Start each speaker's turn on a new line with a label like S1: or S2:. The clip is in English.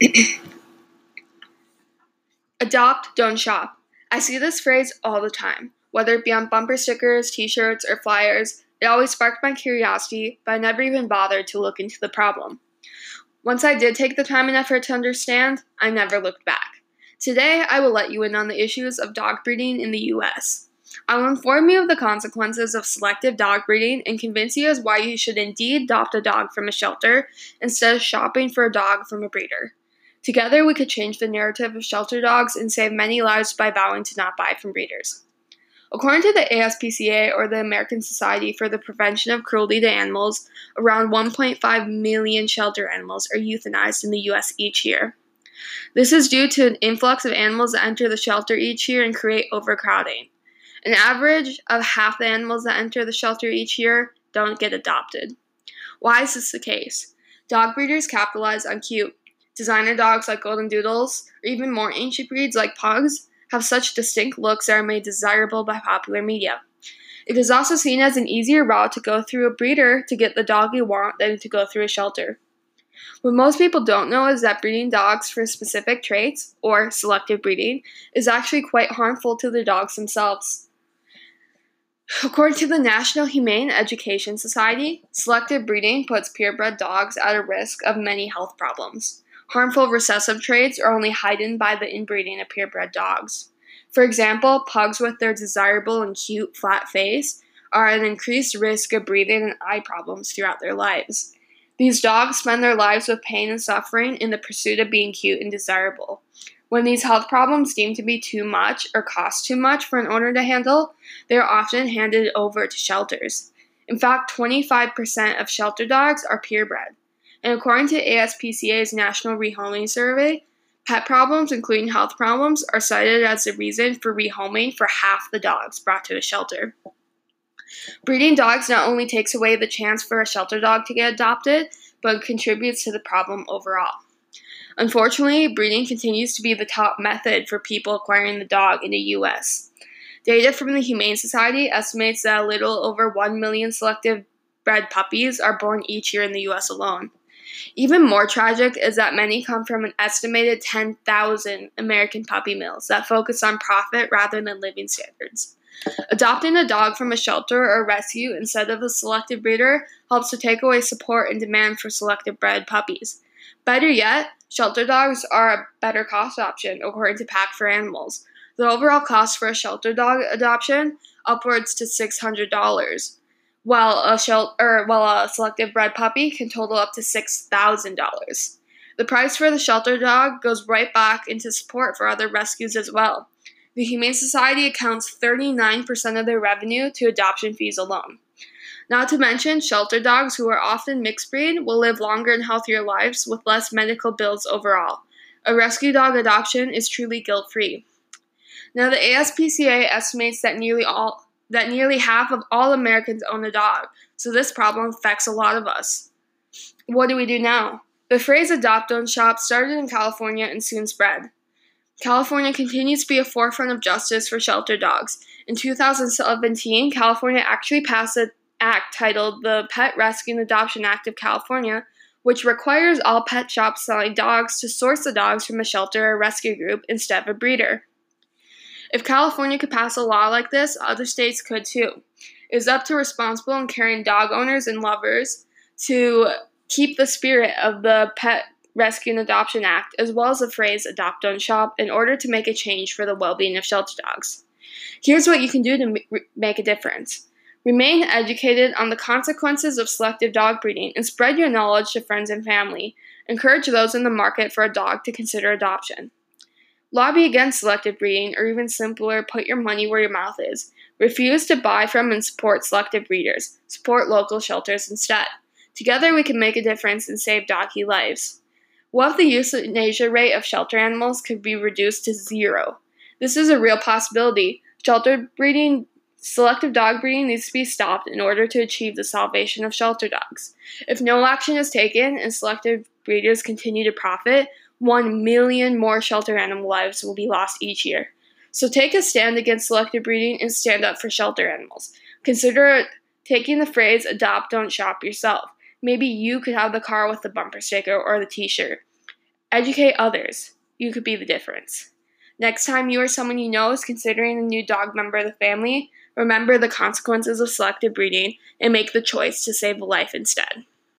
S1: Adopt, don't shop. I see this phrase all the time, whether it be on bumper stickers, t shirts, or flyers. It always sparked my curiosity, but I never even bothered to look into the problem. Once I did take the time and effort to understand, I never looked back. Today, I will let you in on the issues of dog breeding in the US. I will inform you of the consequences of selective dog breeding and convince you as why you should indeed adopt a dog from a shelter instead of shopping for a dog from a breeder. Together, we could change the narrative of shelter dogs and save many lives by vowing to not buy from breeders. According to the ASPCA, or the American Society for the Prevention of Cruelty to Animals, around 1.5 million shelter animals are euthanized in the US each year. This is due to an influx of animals that enter the shelter each year and create overcrowding. An average of half the animals that enter the shelter each year don't get adopted. Why is this the case? Dog breeders capitalize on cute, Designer dogs like Golden Doodles, or even more ancient breeds like Pugs, have such distinct looks that are made desirable by popular media. It is also seen as an easier route to go through a breeder to get the dog you want than to go through a shelter. What most people don't know is that breeding dogs for specific traits, or selective breeding, is actually quite harmful to the dogs themselves. According to the National Humane Education Society, selective breeding puts purebred dogs at a risk of many health problems. Harmful recessive traits are only heightened by the inbreeding of purebred dogs. For example, pugs with their desirable and cute flat face are at increased risk of breathing and eye problems throughout their lives. These dogs spend their lives with pain and suffering in the pursuit of being cute and desirable. When these health problems seem to be too much or cost too much for an owner to handle, they are often handed over to shelters. In fact, 25% of shelter dogs are purebred. And according to ASPCA's National Rehoming Survey, pet problems, including health problems, are cited as the reason for rehoming for half the dogs brought to a shelter. Breeding dogs not only takes away the chance for a shelter dog to get adopted, but contributes to the problem overall. Unfortunately, breeding continues to be the top method for people acquiring the dog in the US. Data from the Humane Society estimates that a little over 1 million selective bred puppies are born each year in the US alone. Even more tragic is that many come from an estimated 10,000 American puppy mills that focus on profit rather than living standards. Adopting a dog from a shelter or rescue instead of a selective breeder helps to take away support and demand for selective bred puppies. Better yet, shelter dogs are a better cost option according to Pack for Animals. The overall cost for a shelter dog adoption upwards to $600 while a shel- or while a selective bred puppy can total up to six thousand dollars. The price for the shelter dog goes right back into support for other rescues as well. The Humane Society accounts 39% of their revenue to adoption fees alone. Not to mention, shelter dogs who are often mixed breed will live longer and healthier lives with less medical bills overall. A rescue dog adoption is truly guilt free. Now, the ASPCA estimates that nearly all that nearly half of all Americans own a dog, so this problem affects a lot of us. What do we do now? The phrase adopt don't shop started in California and soon spread. California continues to be a forefront of justice for shelter dogs. In 2017, California actually passed an act titled the Pet Rescue and Adoption Act of California, which requires all pet shops selling dogs to source the dogs from a shelter or rescue group instead of a breeder. If California could pass a law like this, other states could too. It is up to responsible and caring dog owners and lovers to keep the spirit of the Pet Rescue and Adoption Act, as well as the phrase adopt don't shop, in order to make a change for the well being of shelter dogs. Here's what you can do to make a difference. Remain educated on the consequences of selective dog breeding and spread your knowledge to friends and family. Encourage those in the market for a dog to consider adoption. Lobby against selective breeding, or even simpler, put your money where your mouth is. Refuse to buy from and support selective breeders. Support local shelters instead. Together, we can make a difference and save doggy lives. What if the euthanasia rate of shelter animals could be reduced to zero? This is a real possibility. Shelter breeding, selective dog breeding needs to be stopped in order to achieve the salvation of shelter dogs. If no action is taken and selective breeders continue to profit, 1 million more shelter animal lives will be lost each year. So take a stand against selective breeding and stand up for shelter animals. Consider taking the phrase adopt, don't shop yourself. Maybe you could have the car with the bumper sticker or the t shirt. Educate others. You could be the difference. Next time you or someone you know is considering a new dog member of the family, remember the consequences of selective breeding and make the choice to save a life instead.